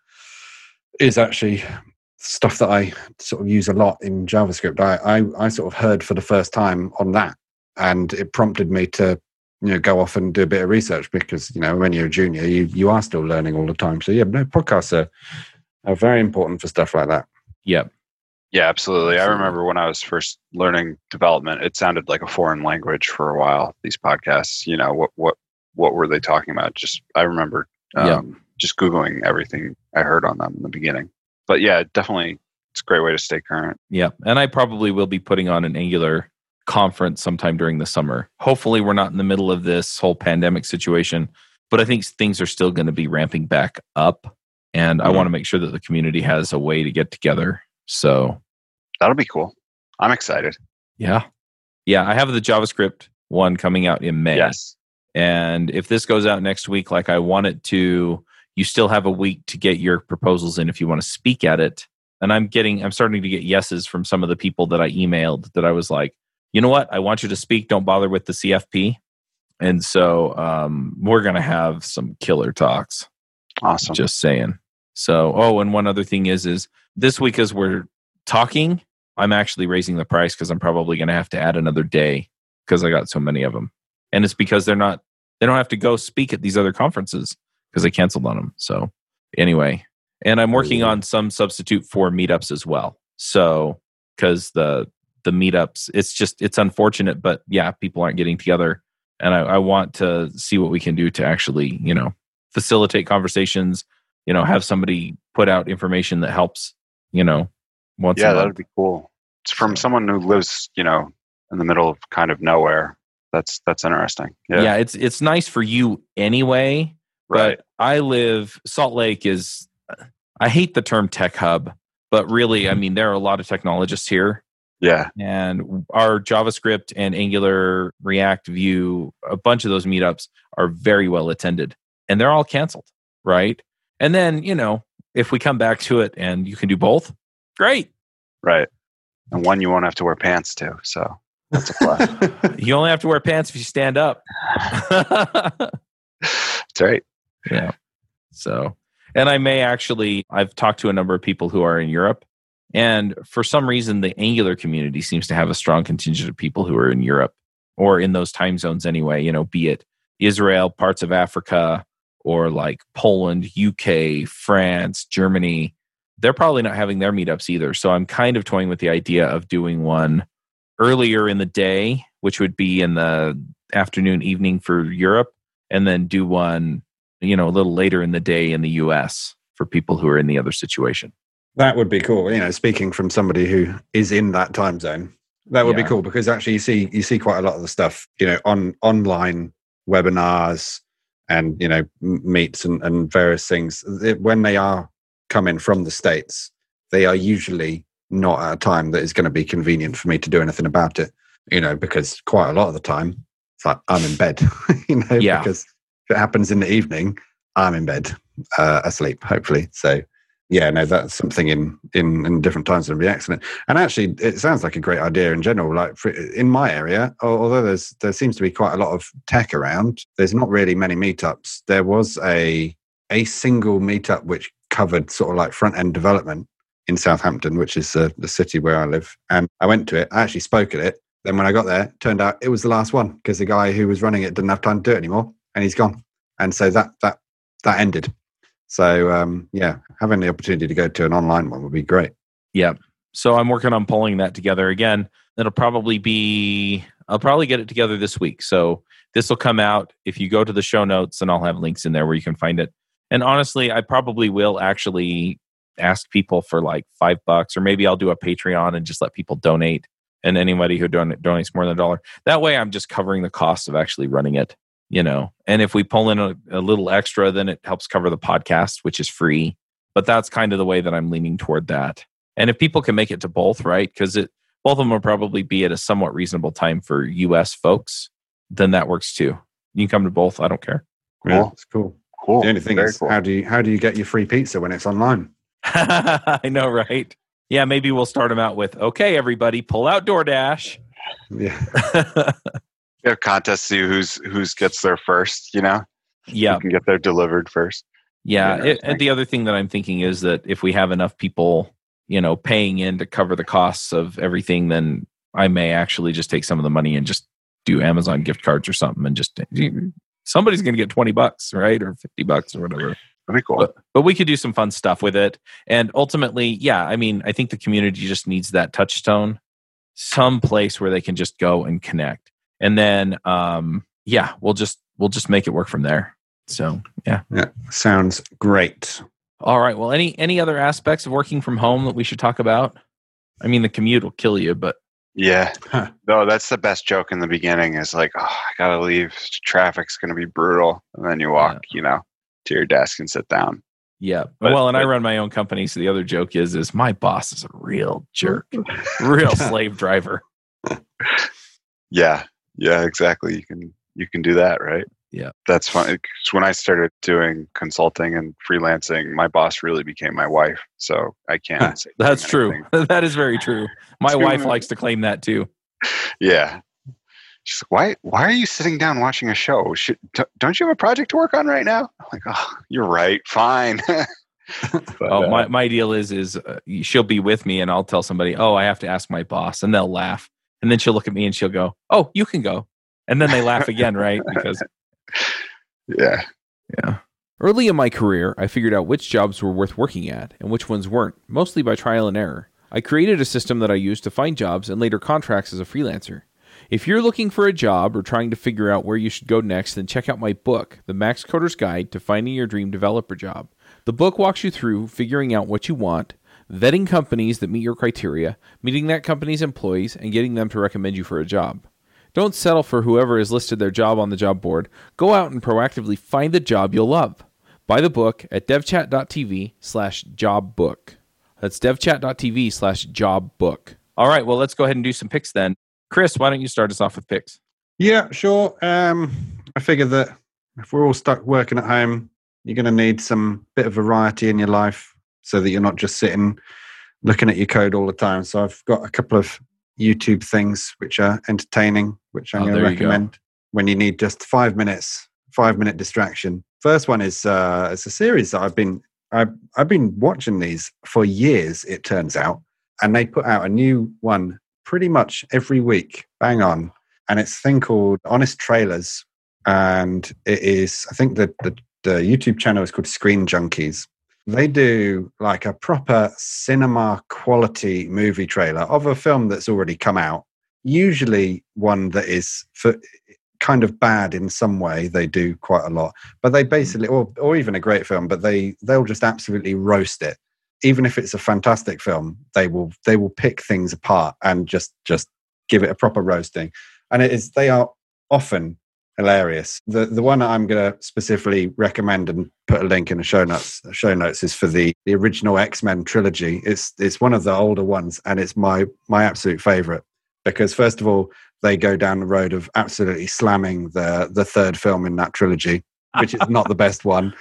C: is actually stuff that I sort of use a lot in JavaScript. I, I I sort of heard for the first time on that, and it prompted me to you know go off and do a bit of research because you know when you're a junior you you are still learning all the time so yeah no podcasts are, are very important for stuff like that
A: yep.
B: Yeah, absolutely. I remember when I was first learning development, it sounded like a foreign language for a while. These podcasts, you know, what what what were they talking about? Just I remember um,
A: Yeah.
B: just googling everything I heard on them in the beginning. But yeah, definitely, it's a great way to stay current.
A: yeah And I probably will be putting on an Angular conference sometime during the summer. Hopefully, we're not in the middle of this whole pandemic situation, but I think things are still going to be ramping back up. And I
B: Mhm.
A: want to make sure that the community has a way to get together. So,
B: That'll be cool. I'm excited.
A: yeah. Yeah. I have the JavaScript one coming out in May.
B: Yes.
A: And if this goes out next week, like I want it to, you still have a week to get your proposals in if you want to speak at it. And I'm getting, I'm starting to get yeses from some of the people that I emailed that I was like, you know what? I want you to speak. Don't bother with the CFP. And so um, we're going to have some killer talks.
B: Awesome.
A: Just saying. So, oh, and one other thing is, is this week as we're talking, I'm actually raising the price because I'm probably going to have to add another day because I got so many of them, and it's because they're not, they don't have to go speak at these other conferences because they canceled on them. So, anyway, and I'm working on some substitute for meetups as well. So, because the the meetups, it's just it's unfortunate, but yeah, people aren't getting together, and I, I want to see what we can do to actually, you know, facilitate conversations you know have somebody put out information that helps you know once
B: yeah, that'd be cool. It's from someone who lives, you know, in the middle of kind of nowhere. That's that's interesting.
A: yeah.
B: Yeah.
A: it's it's nice for you anyway
B: right.
A: but i live salt lake is i hate the term tech hub but really i mm-hmm. mean there are a lot of technologists here
B: Yeah.
A: and our javascript and angular react Vue a bunch of those meetups are very well attended and they're all canceled right and then you know if we come back to it and you can do both great
B: Right. And one you won't have to wear pants to. So that's a plus.
A: you only have to wear pants if you stand up
B: That's right.
A: yeah so and i may actually i've talked to a number of people who are in europe and for some reason the angular community seems to have a strong contingent of people who are in europe or in those time zones anyway you know be it israel parts of africa or like poland uk france germany. They're probably not having their meetups either. So i'm kind of toying with the idea of doing one earlier in the day which would be in the afternoon evening for europe and then do one you know a little later in the day in the us for people who are in the other situation
C: That would be cool. You know, speaking from somebody who is in that time zone, that would
A: Yeah.
C: be cool because actually you see you see quite a lot of the stuff, you know, on online webinars and you know meets and, and various things. When they are coming from the states, they are usually not at a time that is going to be convenient for me to do anything about it. You know, because quite a lot of the time, it's like I'm in bed. you know,
A: Yeah.
C: because if it happens in the evening, I'm in bed, uh, asleep, hopefully. So yeah, no, that's something in in in different times would be excellent. And actually, it sounds like a great idea in general. Like for, in my area, although there's there seems to be quite a lot of tech around, there's not really many meetups. There was a a single meetup which covered sort of like front end development in Southampton, which is uh, the city where I live. And I went to it. I actually spoke at it. Then when I got there, turned out it was the last one because the guy who was running it didn't have time to do it anymore, and he's gone. And so that that that ended. So um, yeah, having the opportunity to go to an online one would be great.
A: Yeah. So I'm working on pulling that together again. It'll probably be, I'll probably get it together this week. So this will come out if you go to the show notes and I'll have links in there where you can find it. And honestly, I probably will actually ask people for like five bucks, or maybe I'll do a Patreon and just let people donate. And anybody who don- donates more than a dollar, that way I'm just covering the cost of actually running it, you know. And if we pull in a, a little extra, then it helps cover the podcast, which is free. But that's kind of the way that I'm leaning toward that. And if people can make it to both, right? Because it both of them will probably be at a somewhat reasonable time for US folks, then that works too. You can come to both. I don't care.
C: Yeah,
B: Cool.
C: it's cool.
B: Cool.
C: The only thing
B: Very
C: is,
B: cool.
C: how do you how do you get your free pizza when it's online?
A: I know, right? Yeah, maybe we'll start them out with okay, everybody, pull out DoorDash.
C: Yeah,
B: Have contests to see who's who's gets there first. You know,
A: yeah,
B: who can get there delivered first.
A: Yeah,
B: Yeah,
A: it, and the other thing that I'm thinking is that if we have enough people, you know, paying in to cover the costs of everything, then I may actually just take some of the money and just do Amazon gift cards or something, and just somebody's going to get twenty bucks, right, or fifty bucks or whatever.
B: That'd be cool.
A: But but we could do some fun stuff with it, and ultimately, yeah, I mean, I think the community just needs that touchstone, some place where they can just go and connect, and then, um, yeah, we'll just we'll just make it work from there. So yeah.
C: yeah, sounds great.
A: All right. Well, any any other aspects of working from home that we should talk about? I mean, the commute will kill you, but
B: yeah.
C: Huh.
B: No, that's the best joke in the beginning. Is like, oh, I gotta leave. Traffic's gonna be brutal, and then you walk, you know, to your desk and sit down.
A: yeah.
B: But-
A: well, and I run my own company, so the other joke is is my boss is a real jerk, real slave driver.
B: Yeah, yeah, exactly. You can you can do that, right?
A: Yeah.
B: that's fun. when I started doing consulting and freelancing, my boss really became my wife. So I can't. Say
A: That's true. that is very true. My wife likes to claim that too.
B: Yeah. She's like, why? Why are you sitting down watching a show? Should, don't you have a project to work on right now? I'm like, oh, you're right. Fine. But,
A: Oh,
B: uh,
A: my my deal is is uh, she'll be with me, and I'll tell somebody, "Oh, I have to ask my boss," and they'll laugh, and then she'll look at me and she'll go, "Oh, you can go," and then they laugh again, right? Because
B: yeah.
A: yeah,
D: Early in my career, I figured out which jobs were worth working at and which ones weren't, mostly by trial and error. I created a system that I used to find jobs and later contracts as a freelancer. If you're looking for a job or trying to figure out where you should go next, then check out my book, The MaxCoders Guide to Finding Your Dream Developer Job. The book walks you through figuring out what you want, vetting companies that meet your criteria, meeting that company's employees, and getting them to recommend you for a job. Don't settle for whoever has listed their job on the job board. Go out and proactively find the job you'll love. Buy the book at devchat.tv slash job book. That's devchat.tv slash job book.
A: All right, well, let's go ahead and do some picks then. Chris, why don't you start us off with picks?
C: Yeah, sure. Um, I figure that if we're all stuck working at home, you're going to need some bit of variety in your life so that you're not just sitting looking at your code all the time. So I've got a couple of YouTube things which are entertaining, which I'm
A: Oh,
C: going to
A: there you
C: recommend when you need just five minutes, five minute distraction. First one is uh, it's a series that I've been I've I've been watching these for years. It turns out, and they put out a new one pretty much every week. Bang on, and it's a thing called Honest Trailers, and it is I think the the, the YouTube channel is called Screen Junkies. They do like a proper cinema quality movie trailer of a film that's already come out. Usually one that is for kind of bad in some way. They do quite a lot, but they hmm. basically, or or even a great film, but they they'll just absolutely roast it even if it's a fantastic film, they will they will pick things apart and just just give it a proper roasting. And it is they are often hilarious. The the one I'm going to specifically recommend and put a link in the show notes show notes is for the the original X Men trilogy. It's it's one of the older ones, and it's my my absolute favorite because first of all they go down the road of absolutely slamming the the third film in that trilogy, which is not the best one.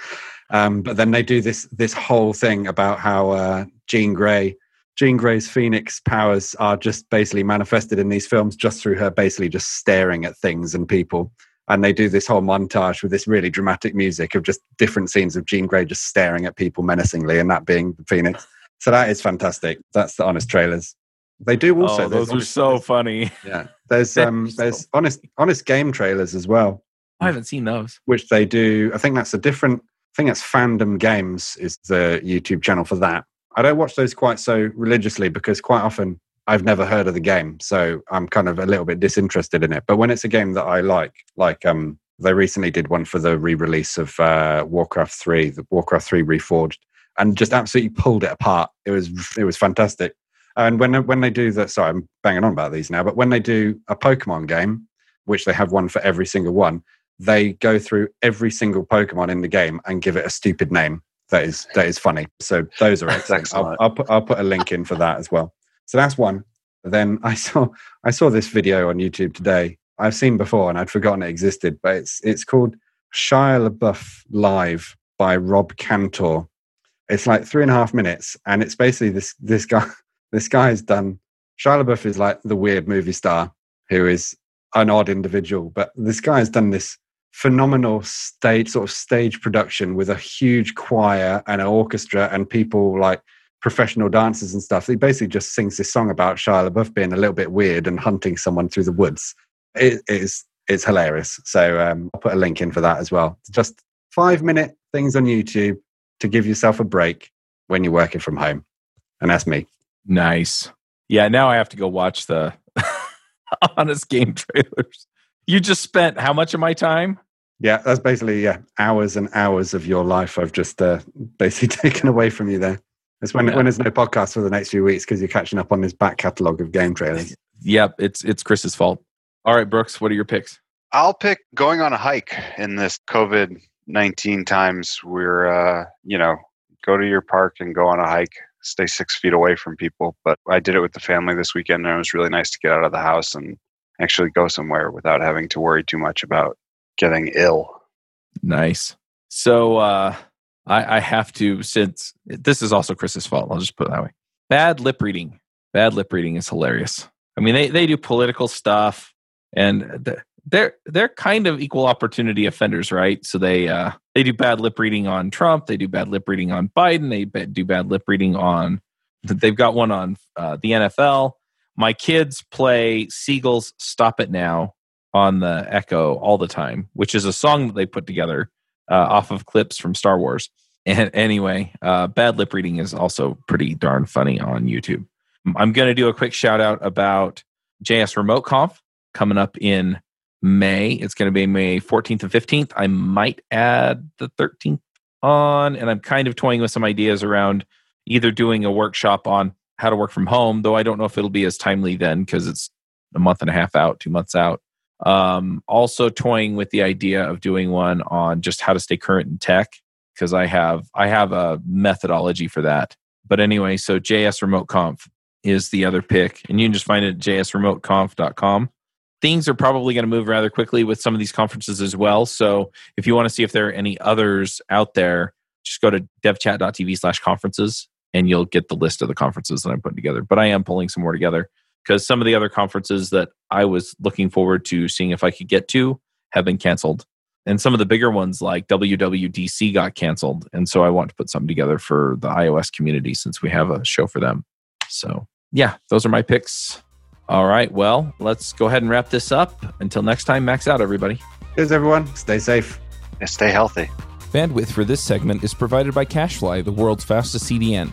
C: Um, but then they do this this whole thing about how uh, Jean Grey Jean Grey's Phoenix powers are just basically manifested in these films just through her basically just staring at things and people and they do this whole montage with this really dramatic music of just different scenes of Jean Grey just staring at people menacingly, and that being the Phoenix. So that is fantastic. That's the honest trailers. They do also.
A: Oh, those are so funny.
C: Yeah, there's um, there's honest honest game trailers as well.
A: I haven't seen those.
C: Which they do. I think that's a different. I think that's Fandom Games is the YouTube channel for that. I don't watch those quite so religiously because quite often I've never heard of the game, so I'm kind of a little bit disinterested in it. But when it's a game that I like, like um, they recently did one for the re-release of uh, Warcraft Three, the Warcraft Three Reforged, and just absolutely pulled it apart. It was it was fantastic. And when when they do that, sorry, I'm banging on about these now, but when they do a Pokemon game, which they have one for every single one, they go through every single Pokemon in the game and give it a stupid name. That is that is funny. So those are excellent. I'll, I'll, put I'll put a link in for that as well. So that's one. Then I saw I saw this video on YouTube today. I've seen before and I'd forgotten it existed, but it's it's called Shia LaBeouf Live by Rob Cantor. It's like three and a half minutes, and it's basically this this guy this guy has done. Shia LaBeouf is like the weird movie star who is an odd individual, but this guy has done this phenomenal stage sort of stage production with a huge choir and an orchestra and people like professional dancers and stuff. He basically just sings this song about Shia LaBeouf being a little bit weird and hunting someone through the woods. It is it's hilarious. So um, I'll put a link in for that as well. Just five minute things on YouTube to give yourself a break when you're working from home, and that's me.
A: Nice. Yeah. Now I have to go watch the honest game trailers. You just spent how much of my time?
C: Yeah, that's basically yeah hours and hours of your life. I've just uh, basically taken away from you there. It's when, yeah. when there's no podcast for the next few weeks because you're catching up on this back catalogue of game trailers.
A: Yep, it's it's Chris's fault. All right, Brooks, what are your picks?
B: I'll pick going on a hike in this COVID nineteen times. We're uh, you know go to your park and go on a hike. Stay six feet away from people. But I did it with the family this weekend, and it was really nice to get out of the house and actually go somewhere without having to worry too much about getting ill.
A: Nice. So uh, I, I have to since this is also Chris's fault. I'll just put it that way. Bad lip reading. Bad lip reading is hilarious. I mean, they they do political stuff, and they're they're kind of equal opportunity offenders, right? So they uh, they do bad lip reading on Trump. They do bad lip reading on Biden. They do bad lip reading on. They've got one on uh, the NFL. My kids play Seagulls "Stop It Now" on the Echo all the time, which is a song that they put together uh, off of clips from Star Wars. And anyway, uh, bad lip reading is also pretty darn funny on YouTube. I'm going to do a quick shout out about JS Remote Conf coming up in May. It's going to be May 14th and 15th. I might add the 13th on, and I'm kind of toying with some ideas around either doing a workshop on how to work from home, though I don't know if it'll be as timely then because it's a month and a half out, two months out, um, also toying with the idea of doing one on just how to stay current in tech because I have I have a methodology for that. But anyway, so JS Remote Conf is the other pick, and you can just find it at jsremoteconf.com. Things are probably going to move rather quickly with some of these conferences as well. So if you want to see if there are any others out there, just go to devchat.tv slash conferences and you'll get the list of the conferences that I'm putting together. But I am pulling some more together because some of the other conferences that I was looking forward to seeing if I could get to have been canceled. And some of the bigger ones like WWDC got canceled. And so I want to put something together for the iOS community since we have a show for them. So, yeah, those are my picks. All right. Well, let's go ahead and wrap this up. Until next time, max out, everybody.
C: Cheers, everyone. Stay safe.
B: And stay healthy.
D: Bandwidth for this segment is provided by CacheFly, the world's fastest CDN.